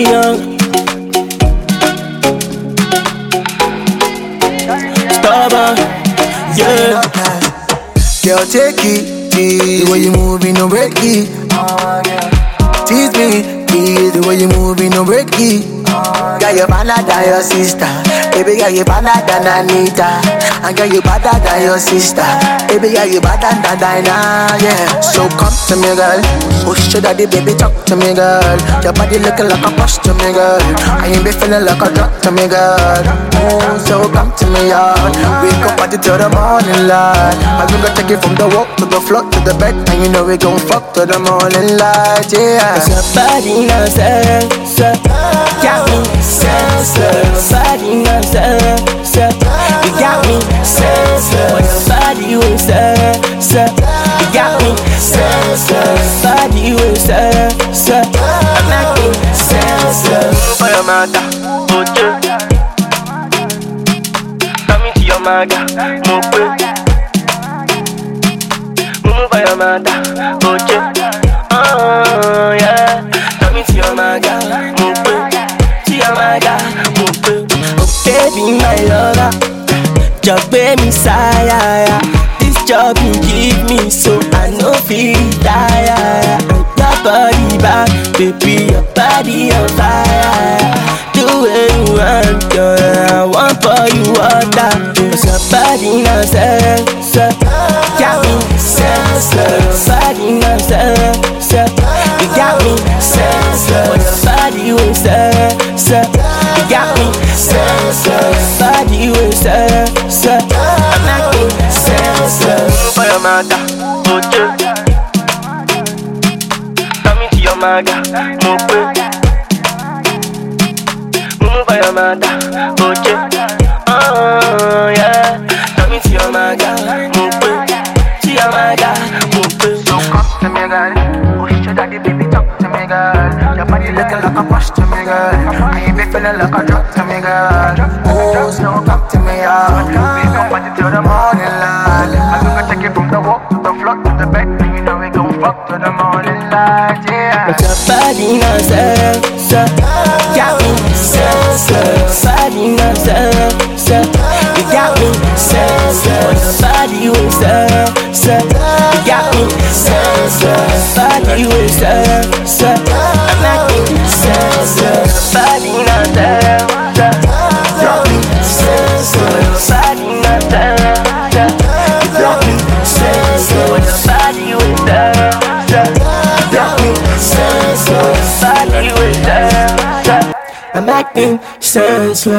Young. Stubborn, yeah. Girl, take it, the way you move, in no break it. Tease me, please, the way you move, in no break it. Girl, you better than your sister, baby. Girl, you better than Anita, and girl, you better than your sister. Baby girl, you better than Dinah. Yeah. So come to me, girl. Push your daddy, baby, talk to me, girl. Your body looking like a push to me, girl. I ain't be feeling like a drop to me, girl. Oh, so come to me, y'all. We go party till the morning light. I we gonna take it from the walk to the floor to the bed, and you know we gon' fuck to the morning light. Yeah. Body knows that, so got me senseless. Senseless. So I'm senseless. For your mother, your mother, your mother. Oh yeah. Your mother, your mother, mo. Oh baby, my lover, just pay me sire. Job you give me, so I no feel tire. Your body back, baby, your body on fire. Do what you want, girl. I want for you water. Cause your body now sense, got me senseless. Body now sense, you got me senseless. Your body was there, you got me senseless. Body was there, I'm acting senseless. Mumu for your mother, ojo. Coming to your mother, mo pe. Mumu for your mother, ojo. Oh yeah. Coming to your mother, mo pe. To your mother, mo pe. So come to me, girl. Push your daddy, baby, talk to me, girl. Your body looking like a push to me, girl. I ain't feeling like a drop to me, girl. Oh, so come to me, y'all. We gon' party till the morning But your body that, got me senseless. Body knows that, you got me senseless. Body was there, you got me senseless. Body was there, I'm acting. I'm acting senseless.